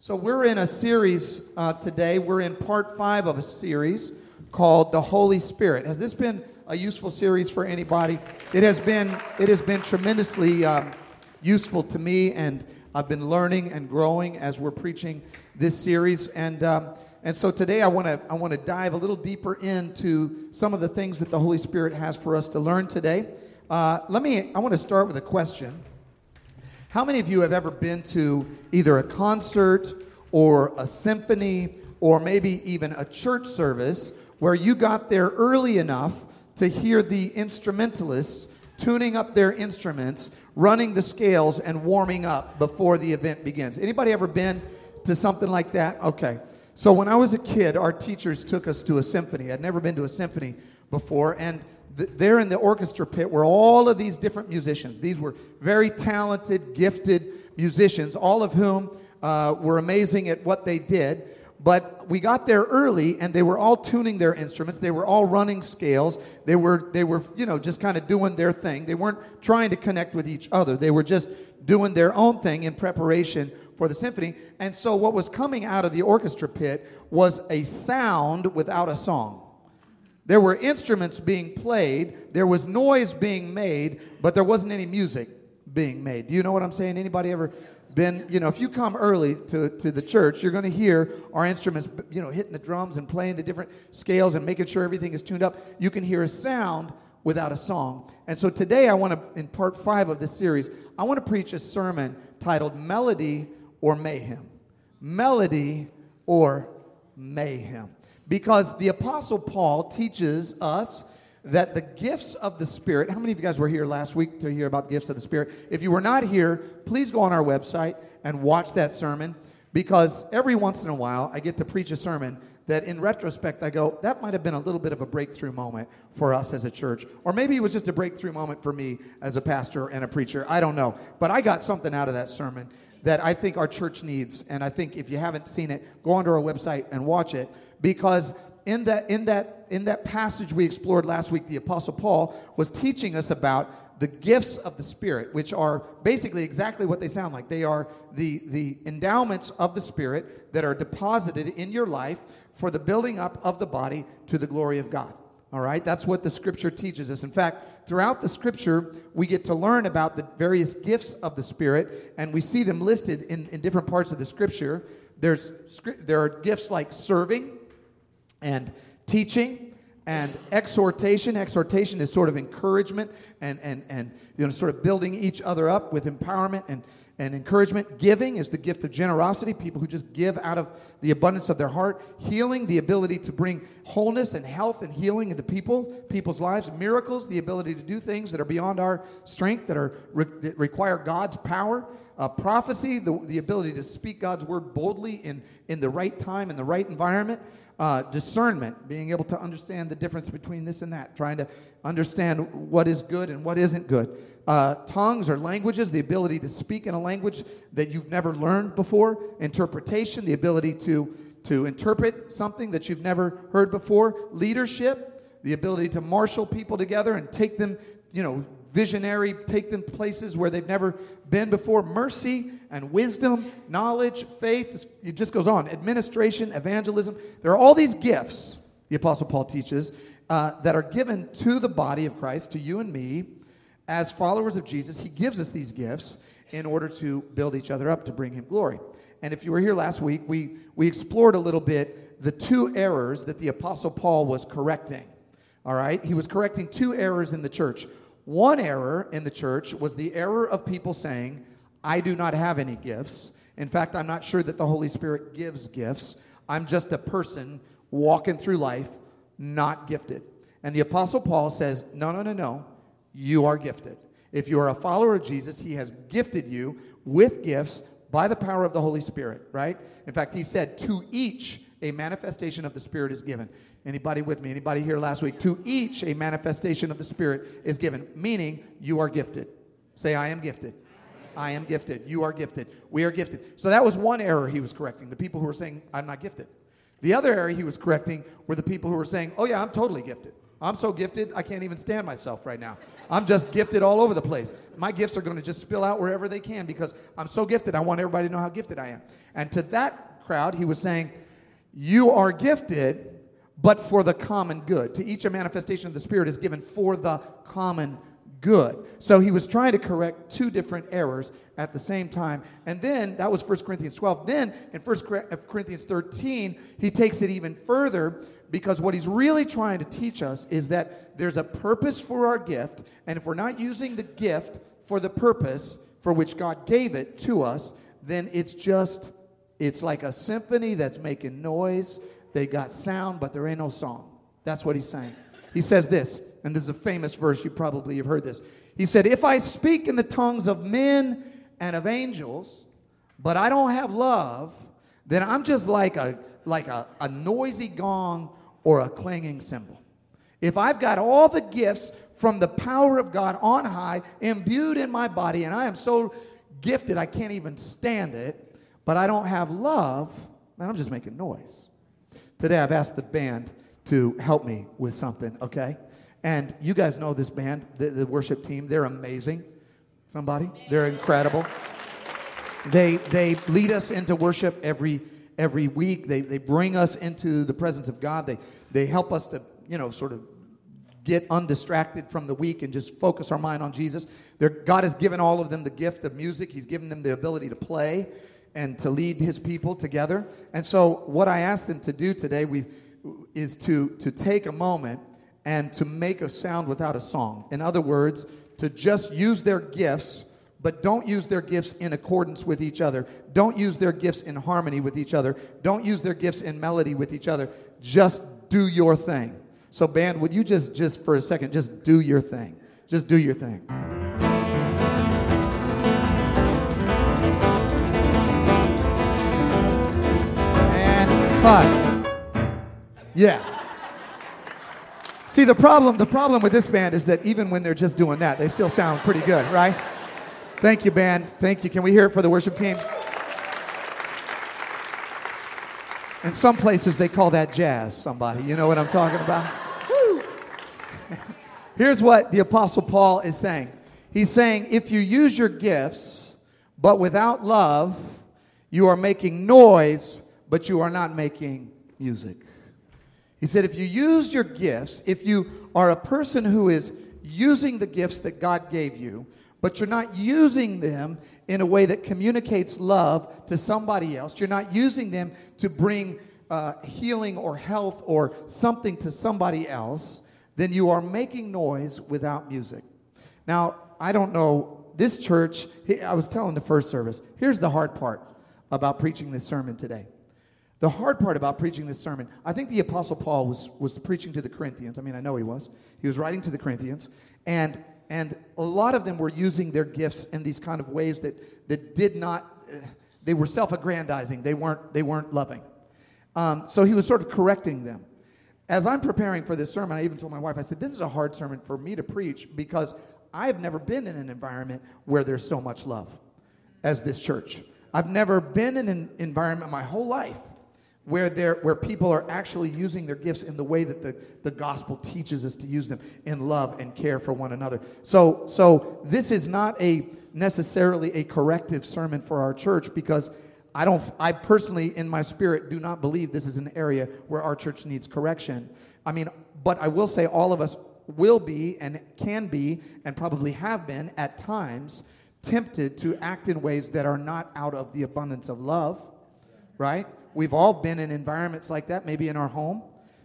So, we're in a series uh, today. We're in part five of a series called The Holy Spirit. Has this been a useful series for anybody? It has been, it has been tremendously um, useful to me, and I've been learning and growing as we're preaching this series. And, um, and so today I want to I want to dive a little deeper into some of the things that the Holy Spirit has for us to learn today. Uh, let me, I want to start with a question. How many of you have ever been to either a concert or a symphony or maybe even a church service where you got there early enough to hear the instrumentalists tuning up their instruments, running the scales and warming up before the event begins? Anybody ever been to something like that? Okay. So when I was a kid, our teachers took us to a symphony. I'd never been to a symphony before and there in the orchestra pit were all of these different musicians. These were very talented, gifted musicians, all of whom uh, were amazing at what they did. But we got there early, and they were all tuning their instruments. They were all running scales. They were, they were, you know, just kind of doing their thing. They weren't trying to connect with each other. They were just doing their own thing in preparation for the symphony. And so, what was coming out of the orchestra pit was a sound without a song. There were instruments being played, there was noise being made, but there wasn't any music being made. Do you know what I'm saying? Anybody ever been, you know, if you come early to, to the church, you're going to hear our instruments, you know, hitting the drums and playing the different scales and making sure everything is tuned up. You can hear a sound without a song. And so today I want to, in part five of this series, I want to preach a sermon titled Melody or Mayhem. Melody or Mayhem. Because the Apostle Paul teaches us that the gifts of the Spirit, how many of you guys were here last week to hear about the gifts of the Spirit? If you were not here, please go on our website and watch that sermon because every once in a while I get to preach a sermon that in retrospect I go, that might have been a little bit of a breakthrough moment for us as a church. Or maybe it was just a breakthrough moment for me as a pastor and a preacher. I don't know. But I got something out of that sermon that I think our church needs. And I think if you haven't seen it, go onto our website and watch it because in that, in that, in that passage we explored last week, the Apostle Paul was teaching us about the gifts of the Spirit, which are basically exactly what they sound like. They are the, the endowments of the Spirit that are deposited in your life for the building up of the body to the glory of God. All right? That's what the scripture teaches us. In fact, throughout the scripture, we get to learn about the various gifts of the Spirit, and we see them listed in, in different parts of the scripture. There's, there are gifts like serving, and teaching and exhortation. Exhortation is sort of encouragement and, and, and you know, sort of building each other up with empowerment and, and encouragement. Giving is the gift of generosity, people who just give out of the abundance of their heart. Healing, the ability to bring wholeness and health and healing into people, people's lives. Miracles, the ability to do things that are beyond our strength, that, are, that require God's power. Uh, prophecy, the, the ability to speak God's word boldly in, in the right time, in the right environment uh, discernment, being able to understand the difference between this and that, trying to understand what is good and what isn't good. Uh, tongues or languages, the ability to speak in a language that you've never learned before. Interpretation, the ability to, to interpret something that you've never heard before. Leadership, the ability to marshal people together and take them, you know, visionary, take them places where they've never been before. Mercy, and wisdom, knowledge, faith. It just goes on. Administration, evangelism. There are all these gifts, the Apostle Paul teaches, uh, that are given to the body of Christ, to you and me, as followers of Jesus. He gives us these gifts in order to build each other up to bring him glory. And if you were here last week, we, we explored a little bit the two errors that the Apostle Paul was correcting. All right? He was correcting two errors in the church. One error in the church was the error of people saying, I do not have any gifts. In fact, I'm not sure that the Holy Spirit gives gifts. I'm just a person walking through life not gifted. And the Apostle Paul says, No, no, no, no. You are gifted. If you are a follower of Jesus, he has gifted you with gifts by the power of the Holy Spirit, right? In fact, he said, To each a manifestation of the Spirit is given. Anybody with me? Anybody here last week? To each a manifestation of the Spirit is given, meaning you are gifted. Say, I am gifted. I am gifted. You are gifted. We are gifted. So that was one error he was correcting. The people who were saying, I'm not gifted. The other error he was correcting were the people who were saying, Oh, yeah, I'm totally gifted. I'm so gifted, I can't even stand myself right now. I'm just gifted all over the place. My gifts are going to just spill out wherever they can because I'm so gifted. I want everybody to know how gifted I am. And to that crowd, he was saying, You are gifted, but for the common good. To each a manifestation of the Spirit is given for the common good. So he was trying to correct two different errors at the same time. And then, that was 1 Corinthians 12. Then, in 1 uh, Corinthians 13, he takes it even further because what he's really trying to teach us is that there's a purpose for our gift, and if we're not using the gift for the purpose for which God gave it to us, then it's just, it's like a symphony that's making noise. They got sound, but there ain't no song. That's what he's saying. He says this, and this is a famous verse, you probably have heard this. He said, If I speak in the tongues of men and of angels, but I don't have love, then I'm just like a like a, a noisy gong or a clanging cymbal. If I've got all the gifts from the power of God on high imbued in my body, and I am so gifted I can't even stand it, but I don't have love, man, I'm just making noise. Today I've asked the band to help me with something, okay? And you guys know this band, the, the worship team, they're amazing. Somebody? They're incredible. They, they lead us into worship every every week. They, they bring us into the presence of God. They, they help us to, you know, sort of get undistracted from the week and just focus our mind on Jesus. God has given all of them the gift of music, He's given them the ability to play and to lead His people together. And so, what I asked them to do today we, is to, to take a moment and to make a sound without a song. In other words, to just use their gifts but don't use their gifts in accordance with each other. Don't use their gifts in harmony with each other. Don't use their gifts in melody with each other. Just do your thing. So, band, would you just, just for a second, just do your thing? Just do your thing. Five. Yeah. See, the problem, the problem with this band is that even when they're just doing that, they still sound pretty good, right? Thank you, band. Thank you. Can we hear it for the worship team? In some places, they call that jazz, somebody. You know what I'm talking about? Here's what the Apostle Paul is saying He's saying, if you use your gifts, but without love, you are making noise, but you are not making music. He said, if you use your gifts, if you are a person who is using the gifts that God gave you, but you're not using them in a way that communicates love to somebody else. You're not using them to bring uh, healing or health or something to somebody else. Then you are making noise without music. Now, I don't know, this church, I was telling the first service, here's the hard part about preaching this sermon today. The hard part about preaching this sermon, I think the Apostle Paul was, was preaching to the Corinthians. I mean, I know he was. He was writing to the Corinthians. And and a lot of them were using their gifts in these kind of ways that, that did not, uh, they were self aggrandizing, they weren't, they weren't loving. Um, so he was sort of correcting them. As I'm preparing for this sermon, I even told my wife, I said, This is a hard sermon for me to preach because I've never been in an environment where there's so much love as this church. I've never been in an environment my whole life where, they where people are actually using their gifts in the way that the, the gospel teaches us to use them in love and care for one another. So, so this is not a necessarily a corrective sermon for our church because I don't I personally in my spirit do not believe this is an area where our church needs correction. I mean, but I will say all of us will be and can be and probably have been at times tempted to act in ways that are not out of the abundance of love, right? We've all been in environments like that, maybe in our home,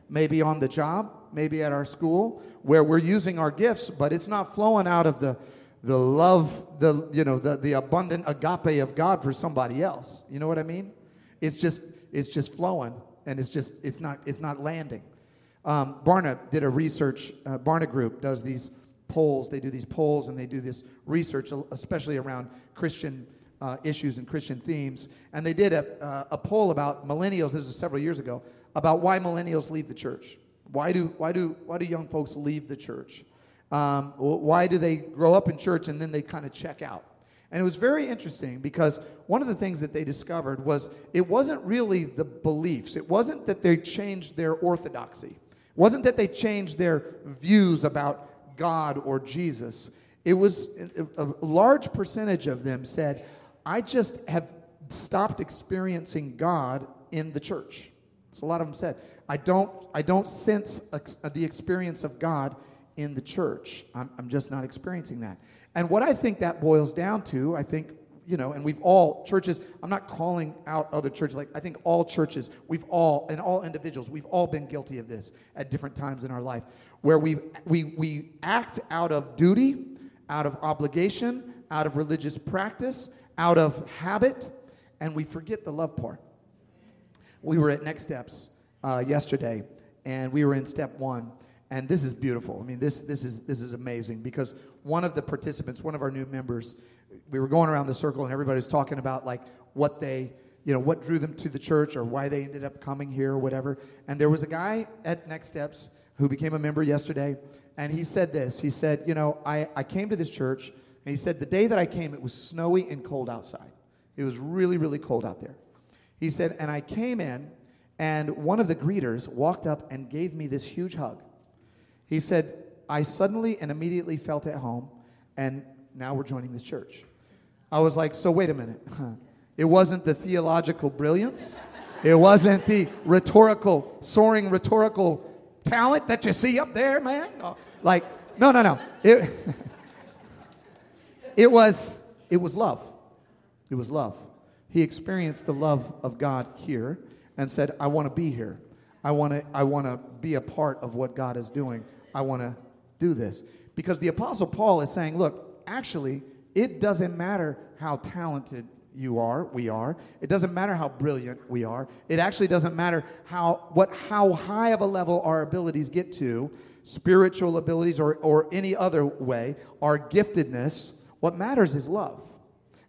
maybe on the job, maybe at our school, where we're using our gifts, but it's not flowing out of the, the love, the, you know, the, the abundant agape of God for somebody else. You know what I mean? It's just, it's just flowing and it's just, it's not, it's not landing. Um, Barna did a research, uh, Barna Group does these polls. They do these polls and they do this research, especially around Christian uh, issues and Christian themes. And they did a, uh, a poll about millennials, this was several years ago, about why millennials leave the church. Why do, why do, why do young folks leave the church? Um, why do they grow up in church and then they kind of check out? And it was very interesting because one of the things that they discovered was it wasn't really the beliefs. It wasn't that they changed their orthodoxy. It wasn't that they changed their views about God or Jesus. It was a large percentage of them said, I just have stopped experiencing God in the church. So a lot of them said, I don't, I don't sense a, uh, the experience of God in the church. I'm, I'm just not experiencing that. And what I think that boils down to, I think, you know, and we've all, churches, I'm not calling out other churches, like, I think all churches, we've all, and all individuals, we've all been guilty of this at different times in our life, where we, we, we act out of duty, out of obligation, out of religious practice, out of habit, and we forget the love part. We were at Next Steps uh, yesterday, and we were in step one, and this is beautiful. I mean, this, this, is, this is amazing because one of the participants, one of our new members, we were going around the circle and everybody was talking about like what they, you know, what drew them to the church or why they ended up coming here or whatever. And there was a guy at Next Steps who became a member yesterday, and he said this. He said, You know, I, I came to this church, and he said, The day that I came, it was snowy and cold outside. It was really, really cold out there. He said, And I came in, and one of the greeters walked up and gave me this huge hug. He said, I suddenly and immediately felt at home, and now we're joining this church. I was like, so wait a minute. It wasn't the theological brilliance, it wasn't the rhetorical, soaring rhetorical talent that you see up there, man. Like, no, no, no. It, it was it was love. It was love. He experienced the love of God here and said, I want to be here. I want to I want to be a part of what God is doing. I want to do this. Because the Apostle Paul is saying, look, actually, it doesn't matter how talented you are, we are. It doesn't matter how brilliant we are. It actually doesn't matter how what how high of a level our abilities get to, spiritual abilities or, or any other way, our giftedness. What matters is love.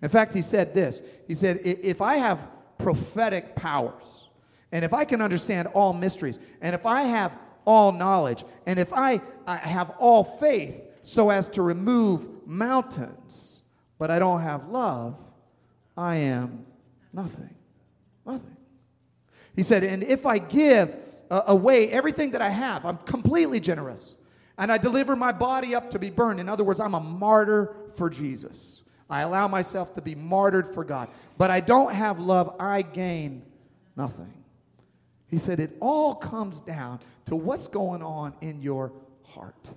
In fact, he said this. He said, if I have prophetic powers, and if I can understand all mysteries, and if I have all knowledge. And if I, I have all faith so as to remove mountains, but I don't have love, I am nothing. Nothing. He said, and if I give uh, away everything that I have, I'm completely generous, and I deliver my body up to be burned. In other words, I'm a martyr for Jesus. I allow myself to be martyred for God. But I don't have love, I gain nothing. He said, it all comes down to what's going on in your heart.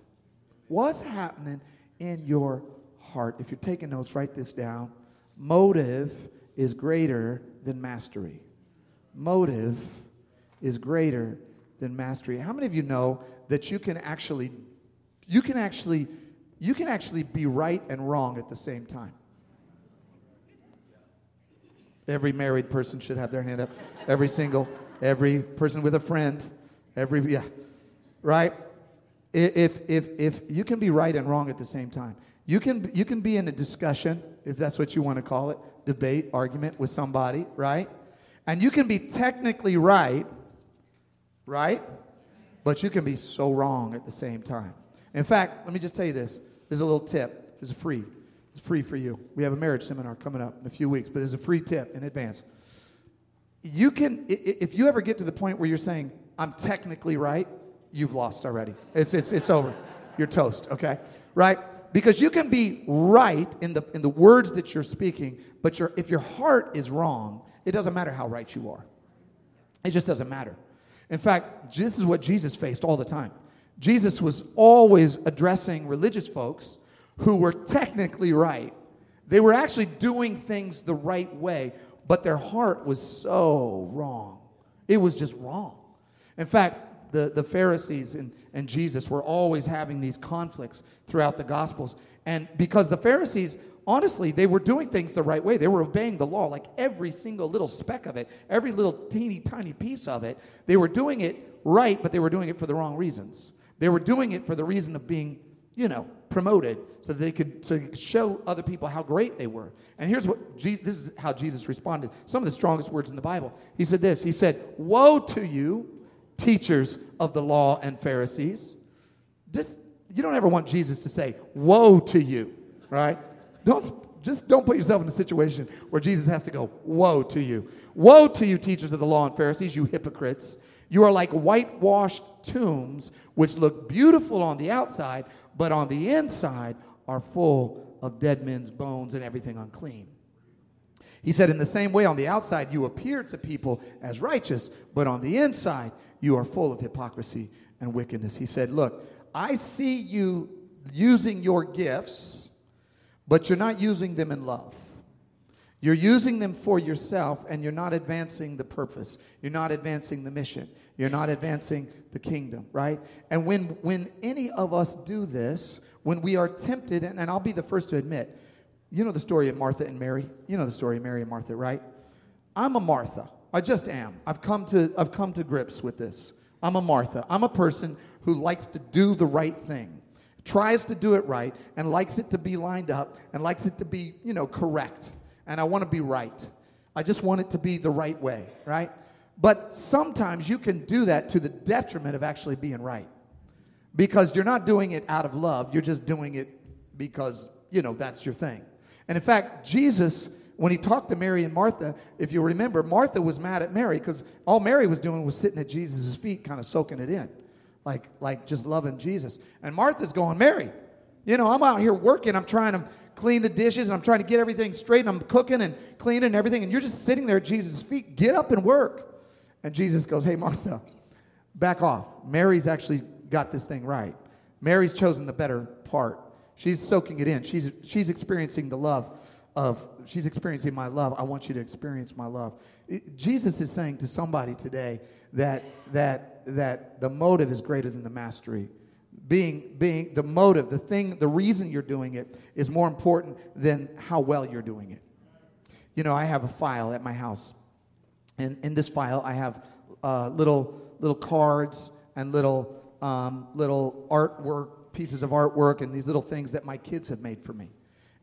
What's happening in your heart? If you're taking notes, write this down. Motive is greater than mastery. Motive is greater than mastery. How many of you know that you can actually you can actually you can actually be right and wrong at the same time? Every married person should have their hand up. Every single, every person with a friend, Every yeah, right? If if if you can be right and wrong at the same time, you can you can be in a discussion if that's what you want to call it, debate, argument with somebody, right? And you can be technically right, right? But you can be so wrong at the same time. In fact, let me just tell you this. There's a little tip. This is free. It's free for you. We have a marriage seminar coming up in a few weeks, but there's a free tip in advance. You can, if you ever get to the point where you're saying, I'm technically right, you've lost already. It's, it's, it's over. You're toast, okay? Right? Because you can be right in the, in the words that you're speaking, but your, if your heart is wrong, it doesn't matter how right you are. It just doesn't matter. In fact, this is what Jesus faced all the time. Jesus was always addressing religious folks who were technically right. They were actually doing things the right way, but their heart was so wrong. It was just wrong. In fact, the, the Pharisees and, and Jesus were always having these conflicts throughout the Gospels. And because the Pharisees, honestly, they were doing things the right way. They were obeying the law, like every single little speck of it, every little teeny tiny piece of it. They were doing it right, but they were doing it for the wrong reasons. They were doing it for the reason of being, you know, promoted so they could, so they could show other people how great they were. And here's what Jesus, this is how Jesus responded. Some of the strongest words in the Bible. He said this. He said, "Woe to you, teachers of the law and Pharisees. Just, you don't ever want Jesus to say, Woe to you, right? Don't, just don't put yourself in a situation where Jesus has to go, Woe to you. Woe to you, teachers of the law and Pharisees, you hypocrites. You are like whitewashed tombs, which look beautiful on the outside, but on the inside are full of dead men's bones and everything unclean. He said, In the same way, on the outside, you appear to people as righteous, but on the inside, you are full of hypocrisy and wickedness. He said, Look, I see you using your gifts, but you're not using them in love. You're using them for yourself, and you're not advancing the purpose. You're not advancing the mission. You're not advancing the kingdom, right? And when, when any of us do this, when we are tempted, and, and I'll be the first to admit, you know the story of Martha and Mary? You know the story of Mary and Martha, right? I'm a Martha. I just am. I've come to, I've come to grips with this. I'm a Martha. I'm a person who likes to do the right thing, tries to do it right, and likes it to be lined up, and likes it to be, you know, correct. And I want to be right. I just want it to be the right way, right? But sometimes you can do that to the detriment of actually being right. Because you're not doing it out of love, you're just doing it because, you know, that's your thing. And in fact, Jesus, when he talked to Mary and Martha, if you remember, Martha was mad at Mary because all Mary was doing was sitting at Jesus' feet, kind of soaking it in, like, like just loving Jesus. And Martha's going, Mary, you know, I'm out here working, I'm trying to clean the dishes, and I'm trying to get everything straight, and I'm cooking and cleaning and everything, and you're just sitting there at Jesus' feet. Get up and work. And Jesus goes, Hey, Martha, back off. Mary's actually got this thing right. Mary's chosen the better part. She's soaking it in. She's, she's experiencing the love of, she's experiencing my love. I want you to experience my love. It, Jesus is saying to somebody today that, that, that the motive is greater than the mastery. Being, being the motive, the thing, the reason you're doing it is more important than how well you're doing it. You know, I have a file at my house. And in this file, I have uh, little, little cards and little, um, little artwork pieces of artwork and these little things that my kids have made for me.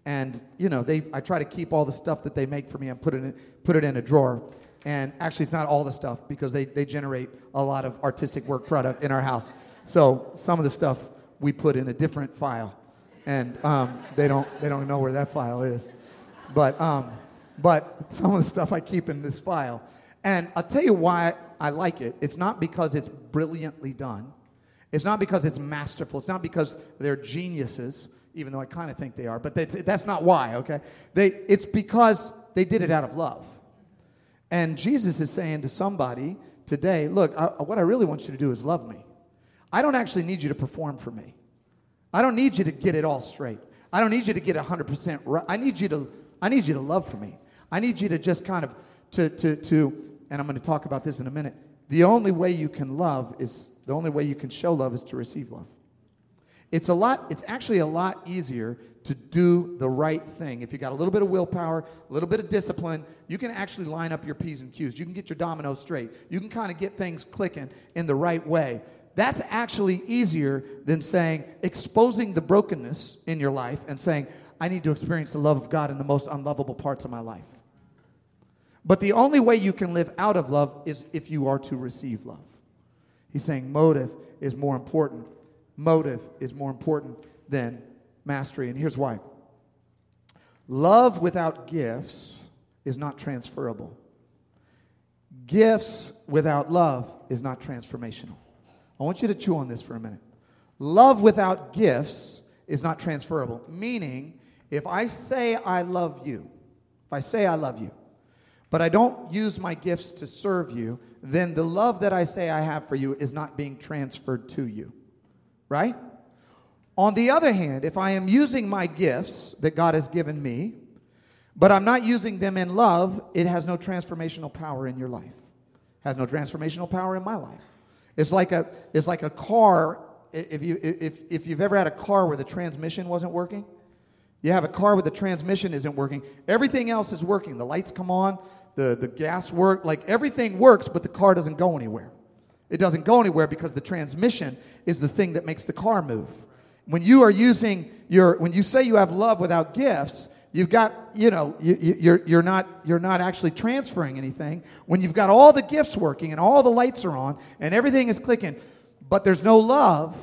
And you know, they I try to keep all the stuff that they make for me and put it in, put it in a drawer. And actually, it's not all the stuff because they, they generate a lot of artistic work product in our house. So some of the stuff we put in a different file, and um, they don't they don't know where that file is. But um, but some of the stuff I keep in this file, and I'll tell you why I like it. It's not because it's brilliantly done. It's not because it's masterful. It's not because they're geniuses, even though I kind of think they are, but that's, that's not why, okay? They, it's because they did it out of love. And Jesus is saying to somebody today, look, I, what I really want you to do is love me. I don't actually need you to perform for me. I don't need you to get it all straight. I don't need you to get 100% right. I need you to, I need you to love for me. I need you to just kind of, to, to, to, and I'm going to talk about this in a minute. The only way you can love is the only way you can show love is to receive love. It's a lot, it's actually a lot easier to do the right thing. If you got a little bit of willpower, a little bit of discipline, you can actually line up your P's and Q's. You can get your dominoes straight. You can kind of get things clicking in the right way. That's actually easier than saying, exposing the brokenness in your life and saying, I need to experience the love of God in the most unlovable parts of my life. But the only way you can live out of love is if you are to receive love. He's saying motive is more important. Motive is more important than mastery. And here's why love without gifts is not transferable, gifts without love is not transformational. I want you to chew on this for a minute. Love without gifts is not transferable, meaning, if I say I love you, if I say I love you, but I don't use my gifts to serve you, then the love that I say I have for you is not being transferred to you. Right? On the other hand, if I am using my gifts that God has given me, but I'm not using them in love, it has no transformational power in your life. It has no transformational power in my life. It's like a it's like a car if you if if you've ever had a car where the transmission wasn't working, you have a car where the transmission isn't working, everything else is working. The lights come on, the, the gas work, like everything works, but the car doesn't go anywhere. It doesn't go anywhere because the transmission is the thing that makes the car move. When you are using your, when you say you have love without gifts, you've got, you know, you, you're, you're, not, you're not actually transferring anything. When you've got all the gifts working and all the lights are on and everything is clicking, but there's no love,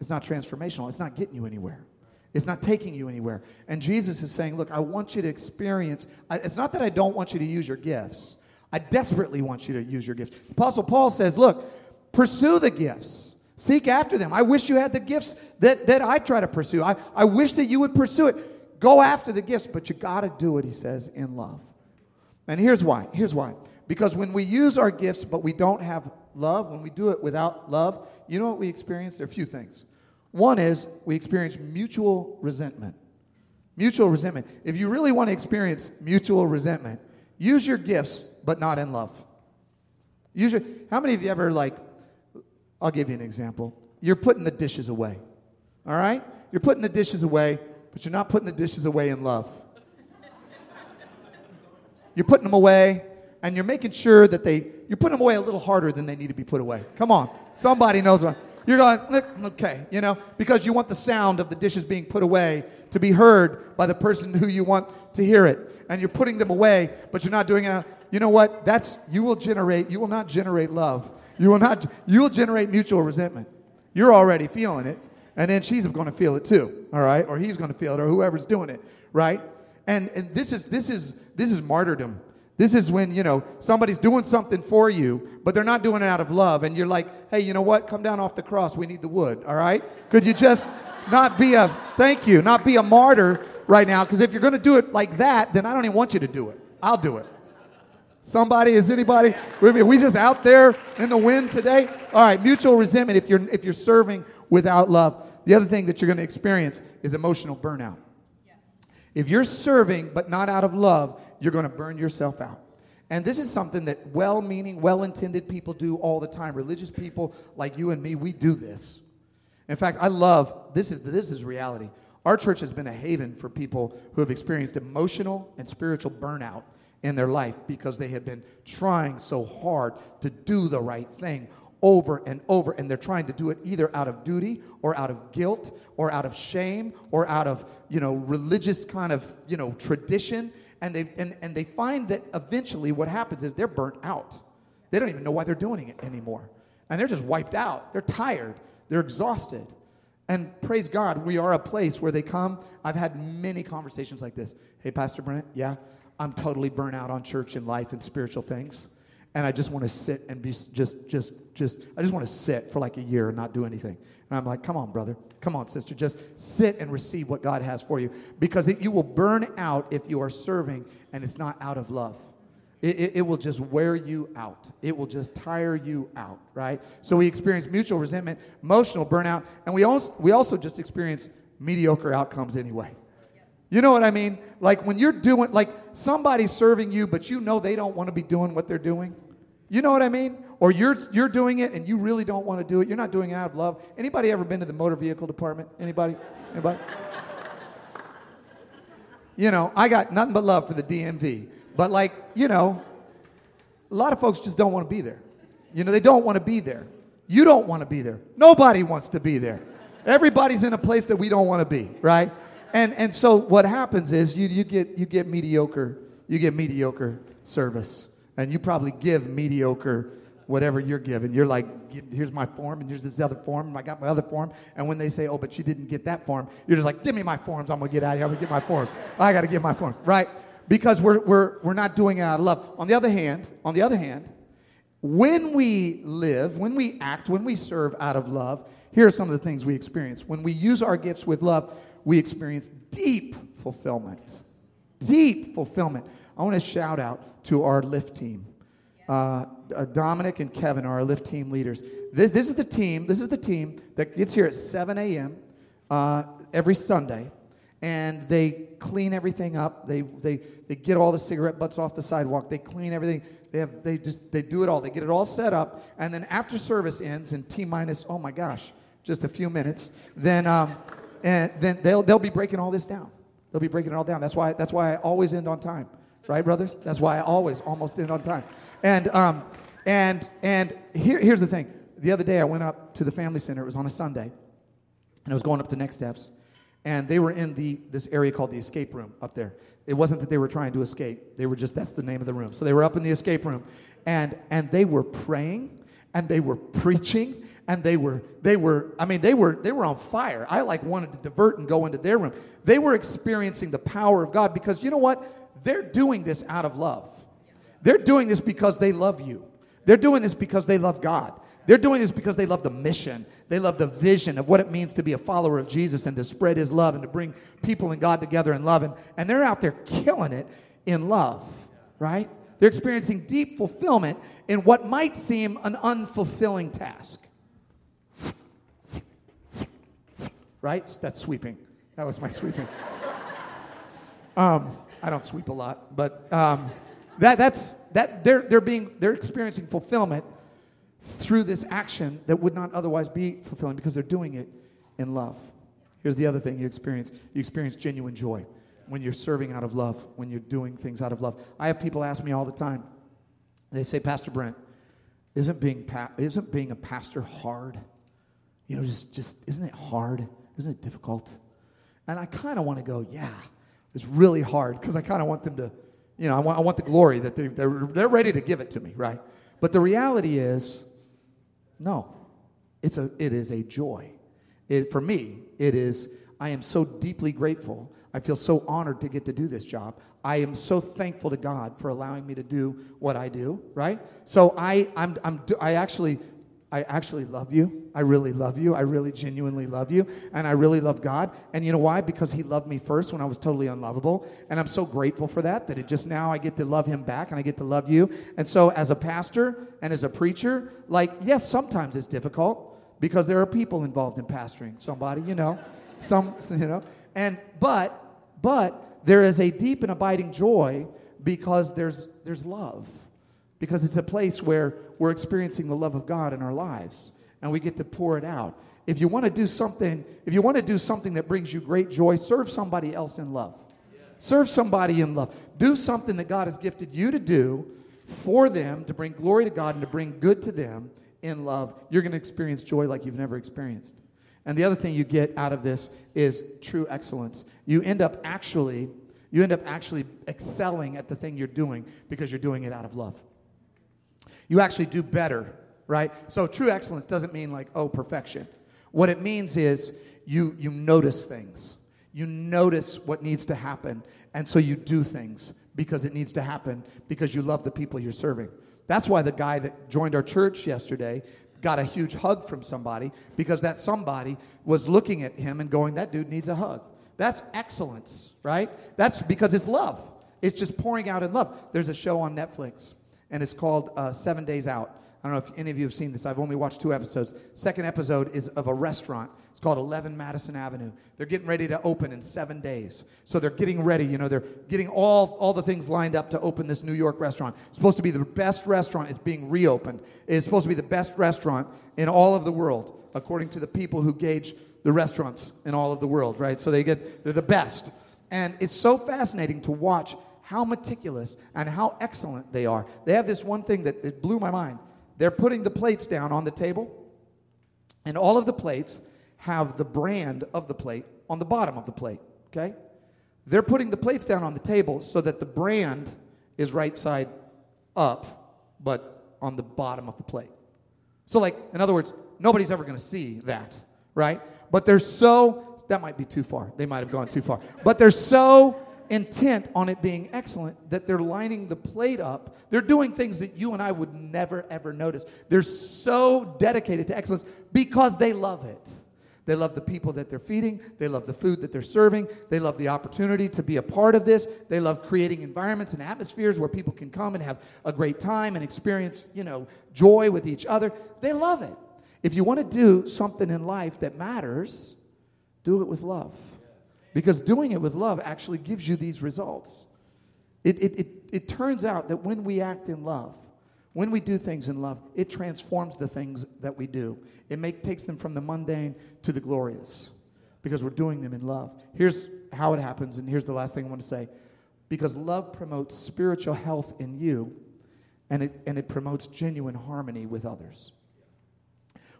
it's not transformational. It's not getting you anywhere. It's not taking you anywhere. And Jesus is saying, Look, I want you to experience. It's not that I don't want you to use your gifts, I desperately want you to use your gifts. Apostle Paul says, Look, pursue the gifts. Seek after them. I wish you had the gifts that, that I try to pursue. I, I wish that you would pursue it. Go after the gifts, but you got to do it, he says, in love. And here's why. Here's why. Because when we use our gifts, but we don't have love, when we do it without love, you know what we experience? There are a few things. One is we experience mutual resentment. Mutual resentment. If you really want to experience mutual resentment, use your gifts, but not in love. Use your, how many of you ever, like, I'll give you an example. You're putting the dishes away, all right? You're putting the dishes away, but you're not putting the dishes away in love. You're putting them away, and you're making sure that they, you're putting them away a little harder than they need to be put away. Come on. Somebody knows what. You're going, okay, you know, because you want the sound of the dishes being put away to be heard by the person who you want to hear it. And you're putting them away, but you're not doing it. You know what? That's, you will generate, you will not generate love. You will not, you will generate mutual resentment. You're already feeling it. And then she's going to feel it too, all right? Or he's going to feel it, or whoever's doing it, right? And, and this is, this is, this is martyrdom. This is when, you know, somebody's doing something for you, but they're not doing it out of love. And you're like, hey, you know what? Come down off the cross. We need the wood, all right? Could you just not be a, thank you, not be a martyr right now? Because if you're going to do it like that, then I don't even want you to do it. I'll do it. Somebody, is anybody? Are we just out there in the wind today? All right, mutual resentment if you're, if you're serving without love. The other thing that you're going to experience is emotional burnout. If you're serving but not out of love, you're going to burn yourself out. And this is something that well meaning, well intended people do all the time. Religious people like you and me, we do this. In fact, I love this is, this is reality. Our church has been a haven for people who have experienced emotional and spiritual burnout in their life because they have been trying so hard to do the right thing over and over and they're trying to do it either out of duty or out of guilt or out of shame or out of you know religious kind of you know tradition. And they and, and they find that eventually what happens is they're burnt out. They don't even know why they're doing it anymore. And they're just wiped out. They're tired. They're exhausted. And praise god we are a place where they come. I've had many conversations like this. Hey pastor brent yeah I'm totally burnt out on church and life and spiritual things. And I just want to sit and be just, just, just, I just want to sit for like a year and not do anything. And I'm like, come on, brother. Come on, sister. Just sit and receive what God has for you. Because it, you will burn out if you are serving and it's not out of love. It, it, it, will just wear you out. It will just tire you out, right? So we experience mutual resentment, emotional burnout, and we also, we also just experience mediocre outcomes anyway. You know what I mean? Like when you're doing, like somebody's serving you, but you know they don't want to be doing what they're doing. You know what I mean? Or you're you're doing it and you really don't want to do it. You're not doing it out of love. Anybody ever been to the motor vehicle department? Anybody? Anybody? you know, I got nothing but love for the DMV. But like, you know, a lot of folks just don't want to be there. You know, they don't want to be there. You don't want to be there. Nobody wants to be there. Everybody's in a place that we don't want to be, right? And, and so what happens is you, you, get, you get mediocre, you get mediocre service. And you probably give mediocre whatever you're giving. You're like, here's my form, and here's this other form, and I got my other form. And when they say, oh, but you didn't get that form, you're just like, give me my forms. I'm going to get out of here. I'm going to get my forms. I got to get my forms, right? Because we're, we're, we're not doing it out of love. On the other hand, on the other hand, when we live, when we act, when we serve out of love, here are some of the things we experience. When we use our gifts with love, we experience deep fulfillment. Deep fulfillment. I want to shout out to our lift team. Uh, uh, Dominic and Kevin are our lift team leaders. This, this is the team. This is the team that gets here at 7 a.m. Uh, every Sunday, and they clean everything up. They, they, they get all the cigarette butts off the sidewalk. They clean everything. They have they just they do it all. They get it all set up, and then after service ends in t minus oh my gosh, just a few minutes, then um, and then they'll, they'll be breaking all this down. They'll be breaking it all down. That's why, that's why I always end on time. Right, brothers? That's why I always almost end on time. And, um, and, and here, here's the thing. The other day I went up to the family center. It was on a Sunday. And I was going up to next steps. And they were in the, this area called the escape room up there. It wasn't that they were trying to escape. They were just, that's the name of the room. So they were up in the escape room. And, and they were praying and they were preaching and they were they were i mean they were they were on fire i like wanted to divert and go into their room they were experiencing the power of god because you know what they're doing this out of love they're doing this because they love you they're doing this because they love god They're doing this because they love the mission. They love the vision of what it means to be a follower of Jesus and to spread his love and to bring people and God together in love. And, and they're out there killing it in love, right? They're experiencing deep fulfillment in what might seem an unfulfilling task. Right? That's sweeping. That was my sweeping. Um, I don't sweep a lot, but um, that, that's, that they're, they're, being, they're experiencing fulfillment through this action that would not otherwise be fulfilling because they're doing it in love. Here's the other thing you experience you experience genuine joy when you're serving out of love, when you're doing things out of love. I have people ask me all the time, they say, Pastor Brent, isn't being, pa- isn't being a pastor hard? You know, just, just isn't it hard? Isn't it difficult? And I kind of want to go, yeah, it's really hard because I kind of want them to, you know, I want, I want the glory that they're, they're, they're ready to give it to me, right? But the reality is, no, it's a, it is a joy. It, for me, it is, I am so deeply grateful. I feel so honored to get to do this job. I am so thankful to God for allowing me to do what I do, right? So I, I'm, I'm, I actually I actually love you. I really love you. I really genuinely love you. And I really love God. And you know why? Because He loved me first when I was totally unlovable. And I'm so grateful for that, that it just now I get to love Him back and I get to love you. And so, as a pastor and as a preacher, like, yes, sometimes it's difficult because there are people involved in pastoring somebody, you know, some, you know. And, but, but there is a deep and abiding joy because there's, there's love because it's a place where we're experiencing the love of God in our lives and we get to pour it out. If you want to do something, if you want to do something that brings you great joy, serve somebody else in love. Serve somebody in love. Do something that God has gifted you to do for them to bring glory to God and to bring good to them in love. You're going to experience joy like you've never experienced. And the other thing you get out of this is true excellence. You end up actually you end up actually excelling at the thing you're doing because you're doing it out of love you actually do better, right? So true excellence doesn't mean like, oh, perfection. What it means is you, you notice things. You notice what needs to happen. And so you do things because it needs to happen because you love the people you're serving. That's why the guy that joined our church yesterday got a huge hug from somebody because that somebody was looking at him and going, that dude needs a hug. That's excellence, right? That's because it's love. It's just pouring out in love. There's a show on Netflix and it's called uh, Seven Days Out. I don't know if any of you have seen this. I've only watched two episodes. Second episode is of a restaurant. It's called 11 Madison Avenue. They're getting ready to open in seven days. So they're getting ready. You know, they're getting all, all the things lined up to open this New York restaurant. It's supposed to be the best restaurant. It's being reopened. It's supposed to be the best restaurant in all of the world, according to the people who gauge the restaurants in all of the world, right? So they get, they're the best. And it's so fascinating to watch how meticulous and how excellent they are. They have this one thing that it blew my mind. They're putting the plates down on the table, and all of the plates have the brand of the plate on the bottom of the plate, okay? They're putting the plates down on the table so that the brand is right side up, but on the bottom of the plate. So, like, in other words, nobody's ever going to see that, right? But they're so, that might be too far. They might have gone too far. But they're so intent on it being excellent that they're lining the plate up. They're doing things that you and I would never, ever notice. They're so dedicated to excellence because they love it. They love the people that they're feeding. They love the food that they're serving. They love the opportunity to be a part of this. They love creating environments and atmospheres where people can come and have a great time and experience, you know, joy with each other. They love it. If you want to do something in life that matters, do it with love. Because doing it with love actually gives you these results. It, it, it, it turns out that when we act in love, when we do things in love, it transforms the things that we do. It make, takes them from the mundane to the glorious because we're doing them in love. Here's how it happens, and here's the last thing I want to say. Because love promotes spiritual health in you, and it, and it promotes genuine harmony with others.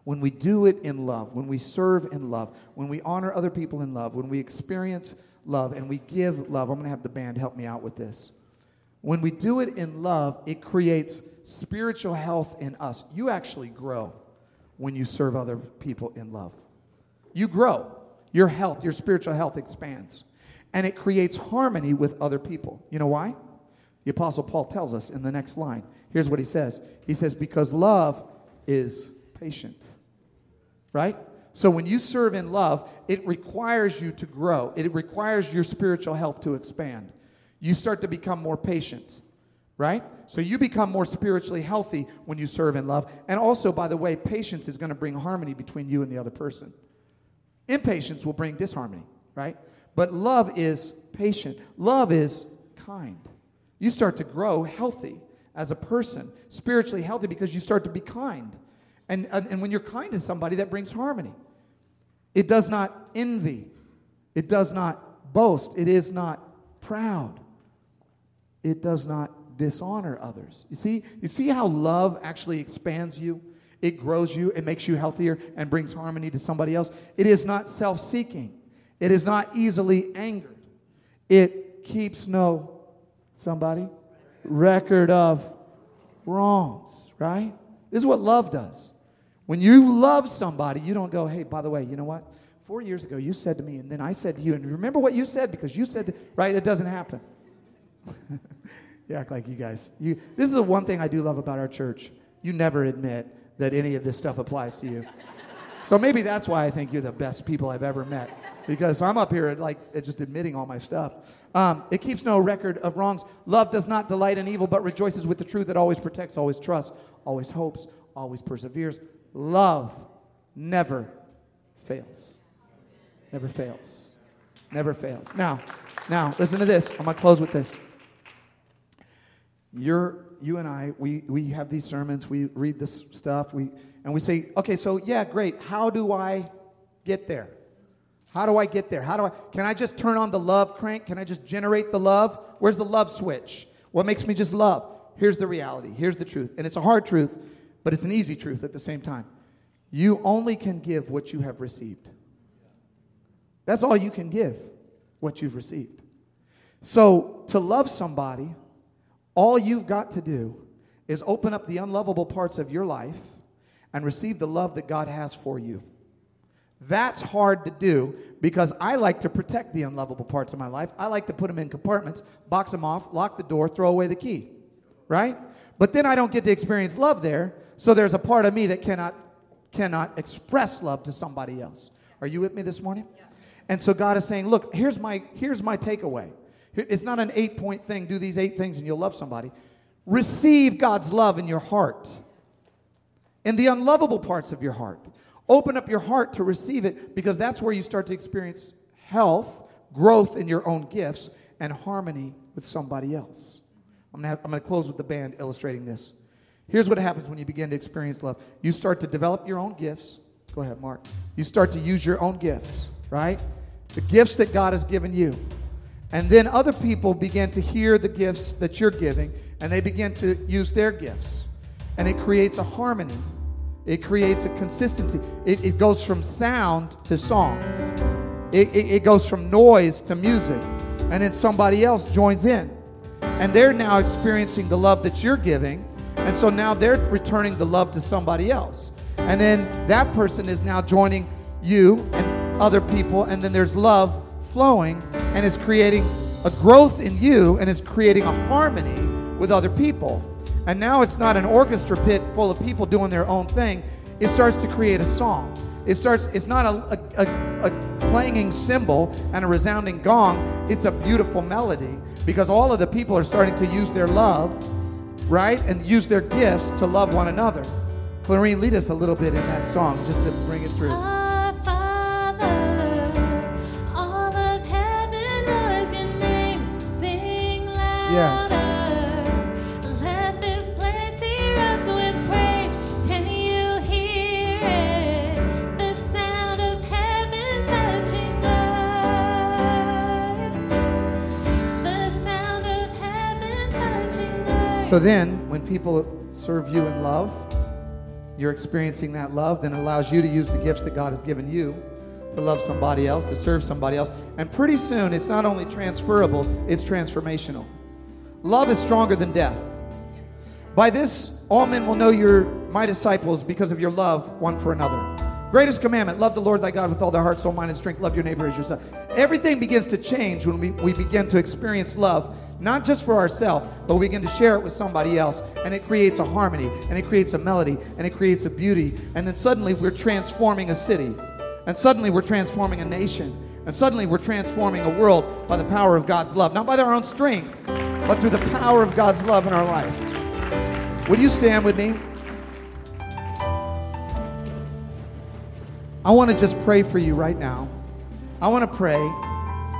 When we do it in love, when we serve in love, when we honor other people in love, when we experience love and we give love, I'm going to have the band help me out with this. When we do it in love, it creates spiritual health in us. You actually grow when you serve other people in love. You grow. Your health, your spiritual health expands. And it creates harmony with other people. You know why? The Apostle Paul tells us in the next line. Here's what he says He says, Because love is patient. Right? So when you serve in love, it requires you to grow. It requires your spiritual health to expand. You start to become more patient, right? So you become more spiritually healthy when you serve in love. And also, by the way, patience is going to bring harmony between you and the other person. Impatience will bring disharmony, right? But love is patient. Love is kind. You start to grow healthy as a person, spiritually healthy, because you start to be kind. And, and when you're kind to somebody, that brings harmony. It does not envy. It does not boast. It is not proud. It does not dishonor others. You see, you see how love actually expands you? It grows you, it makes you healthier and brings harmony to somebody else. It is not self-seeking. It is not easily angered. It keeps no somebody record of wrongs, right? This is what love does. When you love somebody, you don't go, hey, by the way, you know what? Four years ago, you said to me, and then I said to you, and remember what you said because you said, right? It doesn't happen. you act like you guys. You, this is the one thing I do love about our church. You never admit that any of this stuff applies to you. so maybe that's why I think you're the best people I've ever met because I'm up here like just admitting all my stuff. Um, it keeps no record of wrongs. Love does not delight in evil, but rejoices with the truth. It always protects, always trusts, always hopes, always perseveres. Love never fails. Never fails. Never fails. Now, now listen to this. I'm gonna close with this. You're you and I, we we have these sermons, we read this stuff, we and we say, okay, so yeah, great. How do I get there? How do I get there? How do I can I just turn on the love crank? Can I just generate the love? Where's the love switch? What makes me just love? Here's the reality. Here's the truth. And it's a hard truth but it's an easy truth at the same time. You only can give what you have received. That's all you can give, what you've received. So, to love somebody, all you've got to do is open up the unlovable parts of your life and receive the love that God has for you. That's hard to do because I like to protect the unlovable parts of my life. I like to put them in compartments, box them off, lock the door, throw away the key, right? But then I don't get to experience love there so there's a part of me that cannot cannot express love to somebody else. Are you with me this morning? Yeah. And so God is saying, look, here's my here's my takeaway. It's not an eight point thing. Do these eight things and you'll love somebody. Receive God's love in your heart, in the unlovable parts of your heart. Open up your heart to receive it because that's where you start to experience health, growth in your own gifts, and harmony with somebody else. I'm I'm gonna close with the band illustrating this. Here's what happens when you begin to experience love you start to develop your own gifts. Go ahead, Mark. You start to use your own gifts, right? The gifts that God has given you. And then other people begin to hear the gifts that you're giving, and they begin to use their gifts. And it creates a harmony, it creates a consistency. It, it goes from sound to song, it, it, it goes from noise to music. And then somebody else joins in. And they're now experiencing the love that you're giving and so now they're returning the love to somebody else. And then that person is now joining you and other people. And then there's love flowing and is creating a growth in you and is creating a harmony with other people. And now it's not an orchestra pit full of people doing their own thing. It starts to create a song. It starts, it's not a, a, a, a clanging cymbal and a resounding gong. It's a beautiful melody because all of the people are starting to use their love right? And use their gifts to love one another. Clarine, lead us a little bit in that song just to bring it through. Yes. So then, when people serve you in love, you're experiencing that love, then it allows you to use the gifts that God has given you to love somebody else, to serve somebody else. And pretty soon, it's not only transferable, it's transformational. Love is stronger than death. By this, all men will know you're my disciples because of your love one for another. Greatest commandment love the Lord thy God with all their heart, soul, mind, and strength. Love your neighbor as yourself. Everything begins to change when we, we begin to experience love not just for ourselves, but we begin to share it with somebody else. And it creates a harmony, and it creates a melody, and it creates a beauty. And then suddenly we're transforming a city, and suddenly we're transforming a nation, and suddenly we're transforming a world by the power of God's love. Not by our own strength, but through the power of God's love in our life. Would you stand with me? I want to just pray for you right now. I want to pray,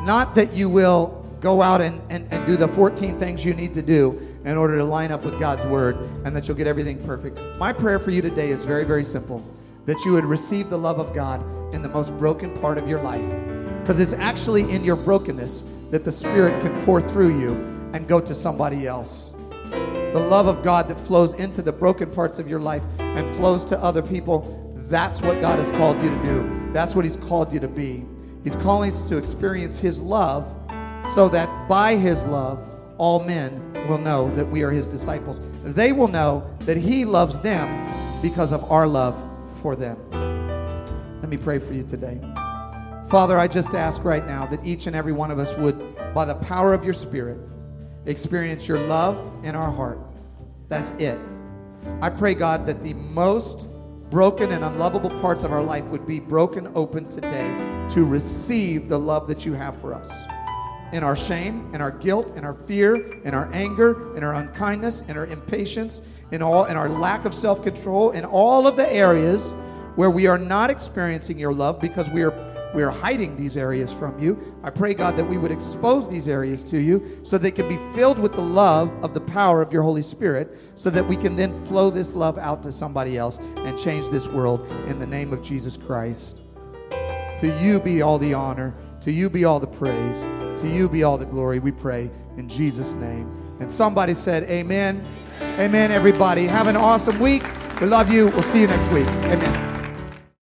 not that you will go out and, and, and do the 14 things you need to do in order to line up with God's word and that you'll get everything perfect. My prayer for you today is very, very simple that you would receive the love of God in the most broken part of your life. Because it's actually in your brokenness that the Spirit can pour through you and go to somebody else. The love of God that flows into the broken parts of your life and flows to other people that's what God has called you to do. That's what He's called you to be. He's calling us to experience His love so that by His love, all men will know that we are His disciples. They will know that He loves them because of our love for them. Let me pray for you today. Father, I just ask right now that each and every one of us would, by the power of your Spirit, experience your love in our heart. That's it. I pray, God, that the most broken and unlovable parts of our life would be broken open today to receive the love that you have for us. In our shame, in our guilt, in our fear, in our anger, in our unkindness, in our impatience, in all in our lack of self-control, in all of the areas where we are not experiencing your love because we are we are hiding these areas from you. I pray, God, that we would expose these areas to you so they can be filled with the love of the power of your Holy Spirit so that we can then flow this love out to somebody else and change this world in the name of Jesus Christ. To you be all the honor, to you be all the praise, to you be all the glory, we pray in Jesus' name. And somebody said, Amen. Amen, everybody. Have an awesome week. We love you. We'll see you next week. Amen.